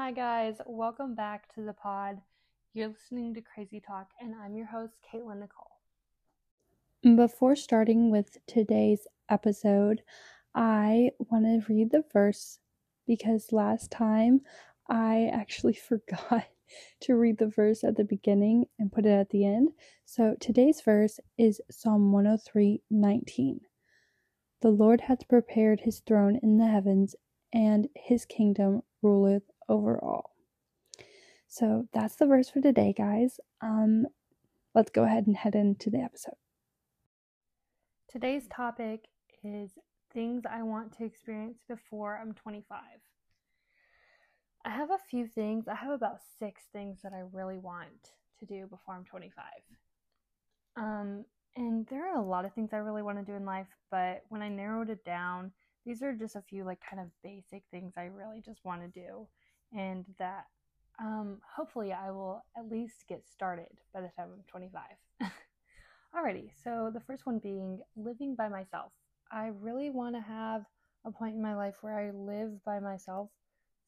Hi, guys. Welcome back to the pod. You're listening to Crazy Talk, and I'm your host, Caitlin Nicole. Before starting with today's episode, I want to read the verse because last time I actually forgot to read the verse at the beginning and put it at the end. So today's verse is Psalm 103 19. The Lord hath prepared his throne in the heavens, and his kingdom ruleth over all. So that's the verse for today, guys. Um, let's go ahead and head into the episode. Today's topic is things I want to experience before I'm 25. I have a few things. I have about six things that I really want to do before I'm 25. Um, and there are a lot of things I really want to do in life, but when I narrowed it down, these are just a few like kind of basic things I really just want to do, and that um, hopefully I will at least get started by the time I'm 25. Alrighty, so the first one being living by myself. I really want to have a point in my life where I live by myself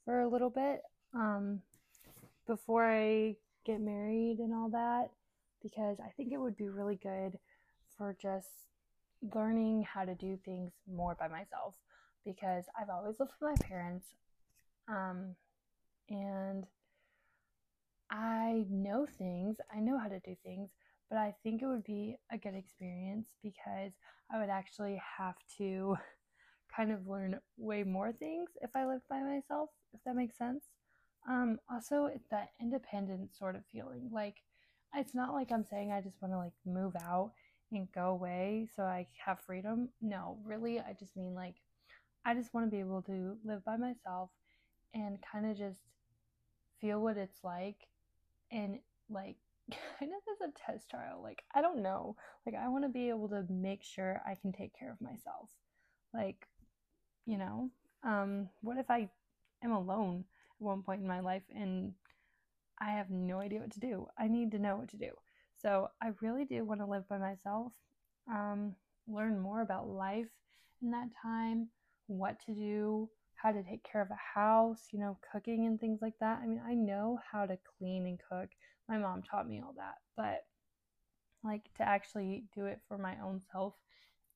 for a little bit um, before I get married and all that because I think it would be really good for just learning how to do things more by myself because I've always lived with my parents um, and I know things, I know how to do things, but I think it would be a good experience because I would actually have to kind of learn way more things if I lived by myself, if that makes sense. Um, also, it's that independent sort of feeling. Like, it's not like I'm saying I just want to like move out and go away so I have freedom. No, really, I just mean like I just want to be able to live by myself and kind of just feel what it's like and like kind of as a test trial. Like, I don't know. Like, I want to be able to make sure I can take care of myself. Like, you know, um, what if I am alone at one point in my life and I have no idea what to do? I need to know what to do. So I really do want to live by myself, um, learn more about life in that time, what to do, how to take care of a house, you know, cooking and things like that. I mean, I know how to clean and cook. My mom taught me all that, but like to actually do it for my own self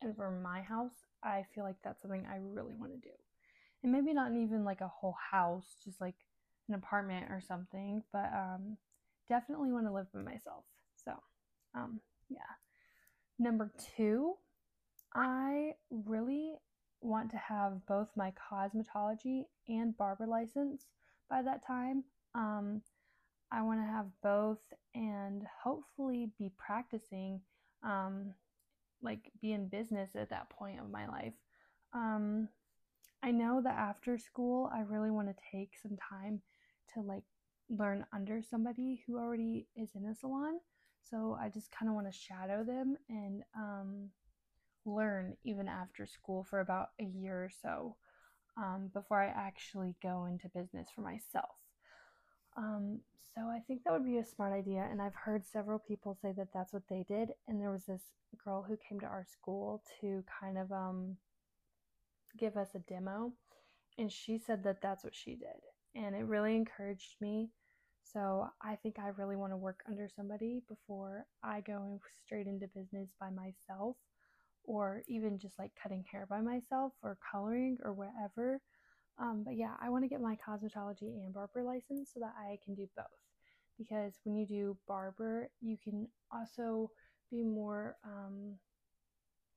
and for my house, I feel like that's something I really want to do. And maybe not even like a whole house, just like an apartment or something, but um definitely want to live by myself. So, um, yeah. Number two, I really want to have both my cosmetology and barber license by that time. Um, I want to have both and hopefully be practicing, um, like be in business at that point of my life. Um, I know that after school, I really want to take some time to like learn under somebody who already is in a salon so I just kind of want to shadow them and um, learn even after school for about a year or so um, before I actually go into business for myself. Um, so I think that would be a smart idea. And I've heard several people say that that's what they did. And there was this girl who came to our school to kind of um, give us a demo. And she said that that's what she did. And it really encouraged me so I think I really want to work under somebody before I go straight into business by myself or even just like cutting hair by myself or coloring or whatever. Um, but yeah, I want to get my cosmetology and barber license so that I can do both. Because when you do barber, you can also be more um,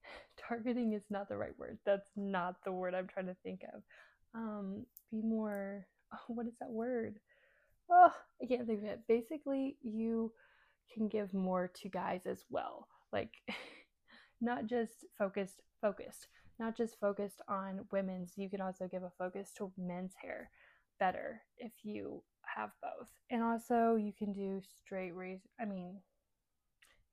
targeting is not the right word. That's not the word I'm trying to think of. Um, be more, oh, what is that word? oh, I can't think of it. Basically, you can give more to guys as well. Like, not just focused, focused, not just focused on women's. You can also give a focus to men's hair better if you have both. And also, you can do straight razor. I mean,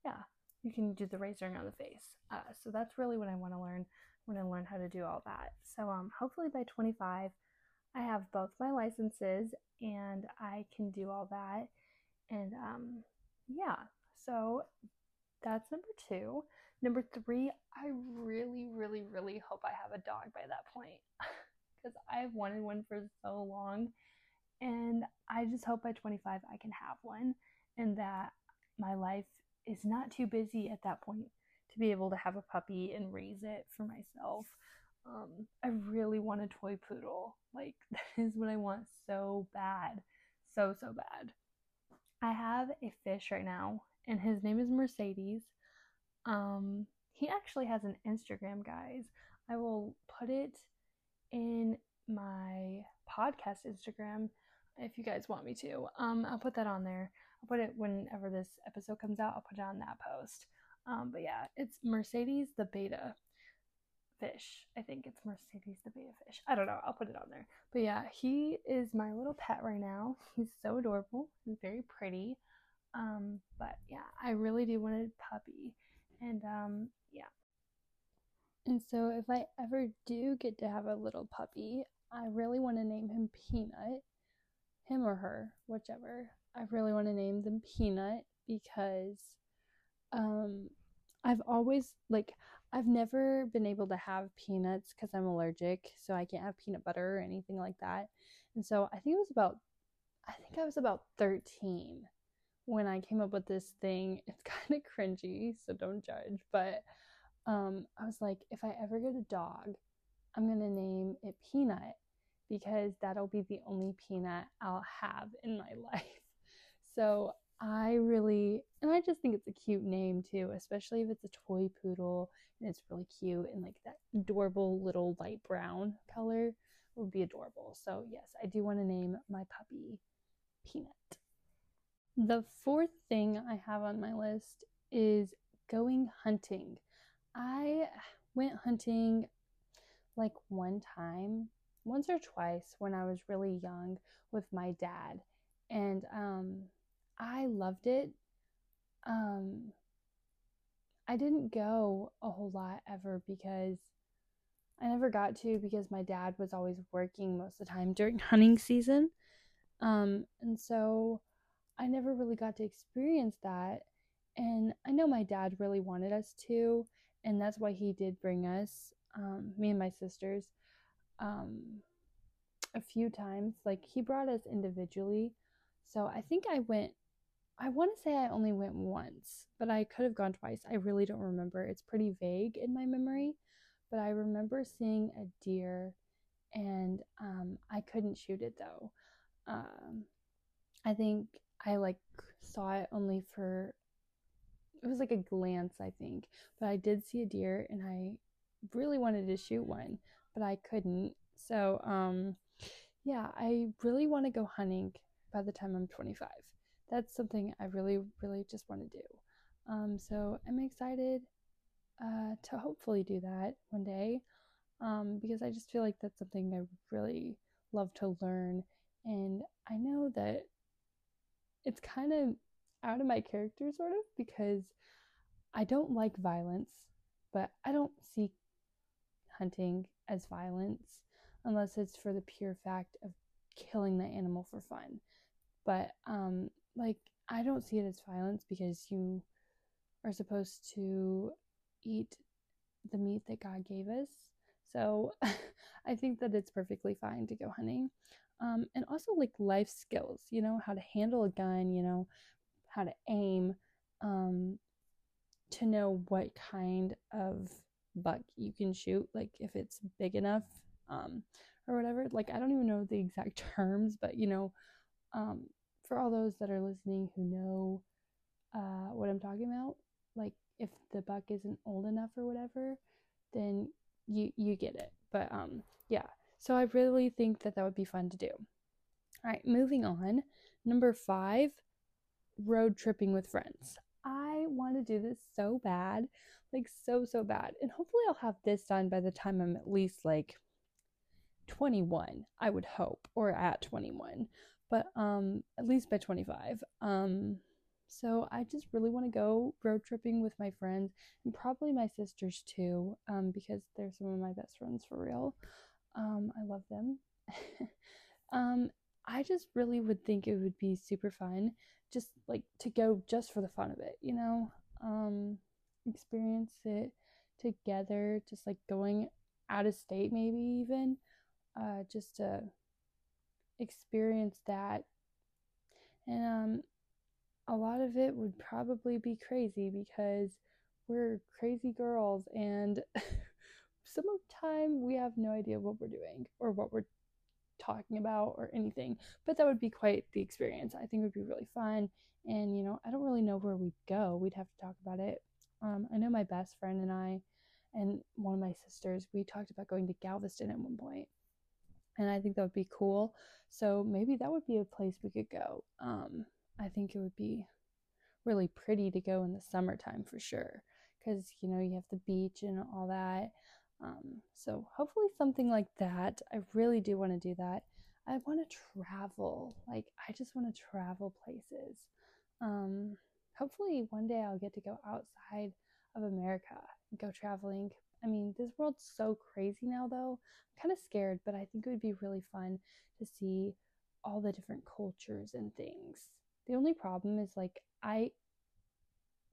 yeah, you can do the razoring on the face. Uh, so that's really what I want to learn. I want to learn how to do all that. So um, hopefully by 25, I have both my licenses and I can do all that. And um, yeah, so that's number two. Number three, I really, really, really hope I have a dog by that point because I've wanted one for so long. And I just hope by 25 I can have one and that my life is not too busy at that point to be able to have a puppy and raise it for myself. Um, I really want a toy poodle. Like, that is what I want so bad. So, so bad. I have a fish right now, and his name is Mercedes. Um, he actually has an Instagram, guys. I will put it in my podcast Instagram if you guys want me to. Um, I'll put that on there. I'll put it whenever this episode comes out. I'll put it on that post. Um, but yeah, it's Mercedes the betta fish. I think it's Mercedes the betta fish. I don't know. I'll put it on there. But yeah, he is my little pet right now. He's so adorable. He's very pretty. Um, but yeah, I really do want a puppy. And um, yeah. And so if I ever do get to have a little puppy, I really want to name him Peanut. Him or her, whichever. I really want to name them Peanut because um I've always like I've never been able to have peanuts because I'm allergic, so I can't have peanut butter or anything like that. And so I think it was about I think I was about 13 when I came up with this thing. It's kind of cringy, so don't judge, but um I was like if I ever get a dog, I'm to name it Peanut because that'll be the only peanut I'll have in my life. So I really, and I just think it's a cute name too, especially if it's a toy poodle and it's really cute and like that adorable little light brown color would be adorable. So, yes, I do want to name my puppy Peanut. The fourth thing I have on my list is going hunting. I went hunting like one time, once or twice when I was really young with my dad. And um I loved it. Um, I didn't go a whole lot ever because I never got to because my dad was always working most of the time during hunting season. Um, and so I never really got to experience that. And I know my dad really wanted us to, and that's why he did bring us, um, me and my sisters, um, a few times. Like he brought us individually. So I think I went I want to say I only went once, but I could have gone twice. I really don't remember. It's pretty vague in my memory, but I remember seeing a deer and um, I couldn't shoot it though. Um, I think I like saw it only for it was like a glance, I think, but I did see a deer and I really wanted to shoot one, but I couldn't. So, um, yeah, I really want to go hunting by the time I'm 25 that's something I really, really just want to do. Um, so I'm excited uh, to hopefully do that one day um, because I just feel like that's something I really love to learn. And I know that it's kind of out of my character, sort of, because I don't like violence, but I don't see hunting as violence unless it's for the pure fact of killing the animal for fun. But um, like I don't see it as violence because you are supposed to eat the meat that God gave us. So I think that it's perfectly fine to go hunting. Um, and also like life skills, you know, how to handle a gun, you know, how to aim, um, to know what kind of buck you can shoot, like if it's big enough, um, or whatever. Like I don't even know the exact terms, but you know, um, for all those that are listening who know uh, what I'm talking about, like if the buck isn't old enough or whatever, then you you get it. But um, yeah. So I really think that that would be fun to do. All right, moving on. Number five, road tripping with friends. I want to do this so bad, like so so bad, and hopefully I'll have this done by the time I'm at least like 21. I would hope, or at 21 but um at least by 25 um so i just really want to go road tripping with my friends and probably my sisters too um because they're some of my best friends for real um i love them um i just really would think it would be super fun just like to go just for the fun of it you know um experience it together just like going out of state maybe even uh just to experience that. And um, a lot of it would probably be crazy because we're crazy girls and some of the time we have no idea what we're doing or what we're talking about or anything. But that would be quite the experience. I think it would be really fun. And, you know, I don't really know where we'd go. We'd have to talk about it. Um, I know my best friend and I and one of my sisters, we talked about going to Galveston at one. And I think that would be cool. So maybe that would be a place we could go. Um, I think it would be really pretty to go in the summertime for sure. Because, you know, you have the beach and all that. Um, so hopefully something like that. I really do want to do that. I want to travel. Like I just want to travel places. Um, hopefully one day I'll get to go outside of America and go traveling. I mean, this world's so crazy now though. I'm kind of scared, but I think it would be really fun to see all the different cultures and things. The only problem is like I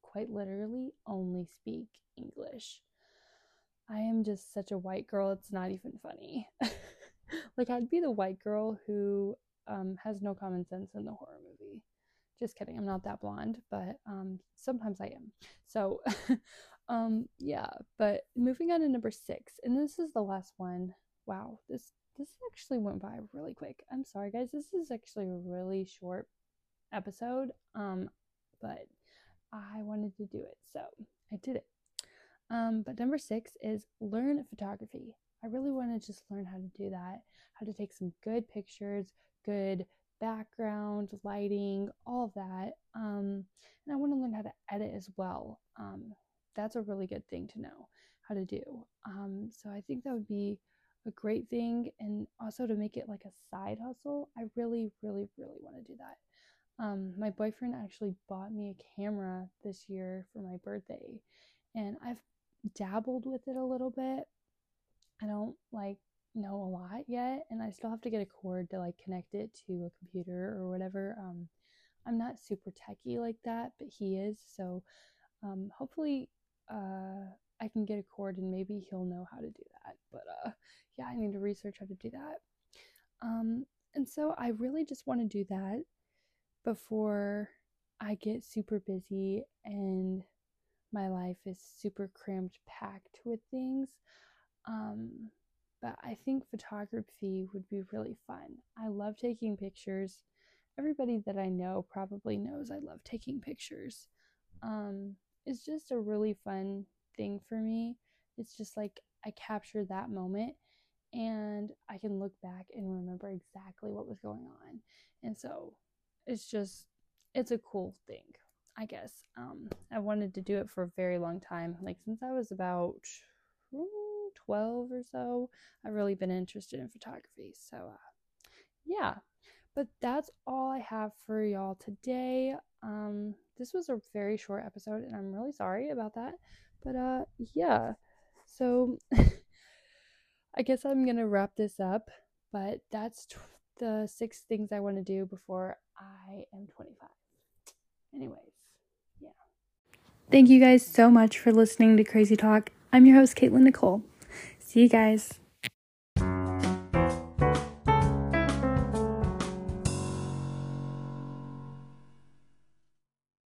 quite literally only speak English. I am just such a white girl, it's not even funny. like, I'd be the white girl who um, has no common sense in the horror movie. Just kidding, I'm not that blonde, but um, sometimes I am. So, um, yeah, but moving on to number six, and this is the last one. Wow, this this actually went by really quick. I'm sorry, guys. This is actually a really short episode, um, but I wanted to do it, so I did it. Um, but number six is learn photography. I really want to just learn how to do that, how to take some good pictures, good background, lighting, all of that. Um, and I want to learn how to edit as well. Um, that's a really good thing to know how to do. Um, so I think that would be a great thing. And also to make it like a side hustle, I really, really, really want to do that. Um, my boyfriend actually bought me a camera this year for my birthday, and I've dabbled with it a little bit. I don't like know a lot yet, and I still have to get a cord to like connect it to a computer or whatever. Um, I'm not super techy like that, but he is. So um, hopefully, uh, I can get a cord and maybe he'll know how to do that. But uh, yeah, I need to research how to do that. Um, and so I really just want to do that before I get super busy and my life is super cramped, packed with things. Um, but I think photography would be really fun. I love taking pictures. Everybody that I know probably knows I love taking pictures. Um, it's just a really fun thing for me. It's just like I capture that moment and I can look back and remember exactly what was going on. And so it's just, it's a cool thing. I guess. Um, I wanted to do it for a very long time. Like since I was about 12 or so, I've really been interested in photography. So, uh, yeah. But that's all I have for y'all today. Um, this was a very short episode, and I'm really sorry about that. But, uh, yeah. So, I guess I'm gonna wrap this up. But that's t- the six things I want to do before I am 25. Anyways. Thank you guys so much for listening to Crazy Talk. I'm your host, Caitlin Nicole. See you guys.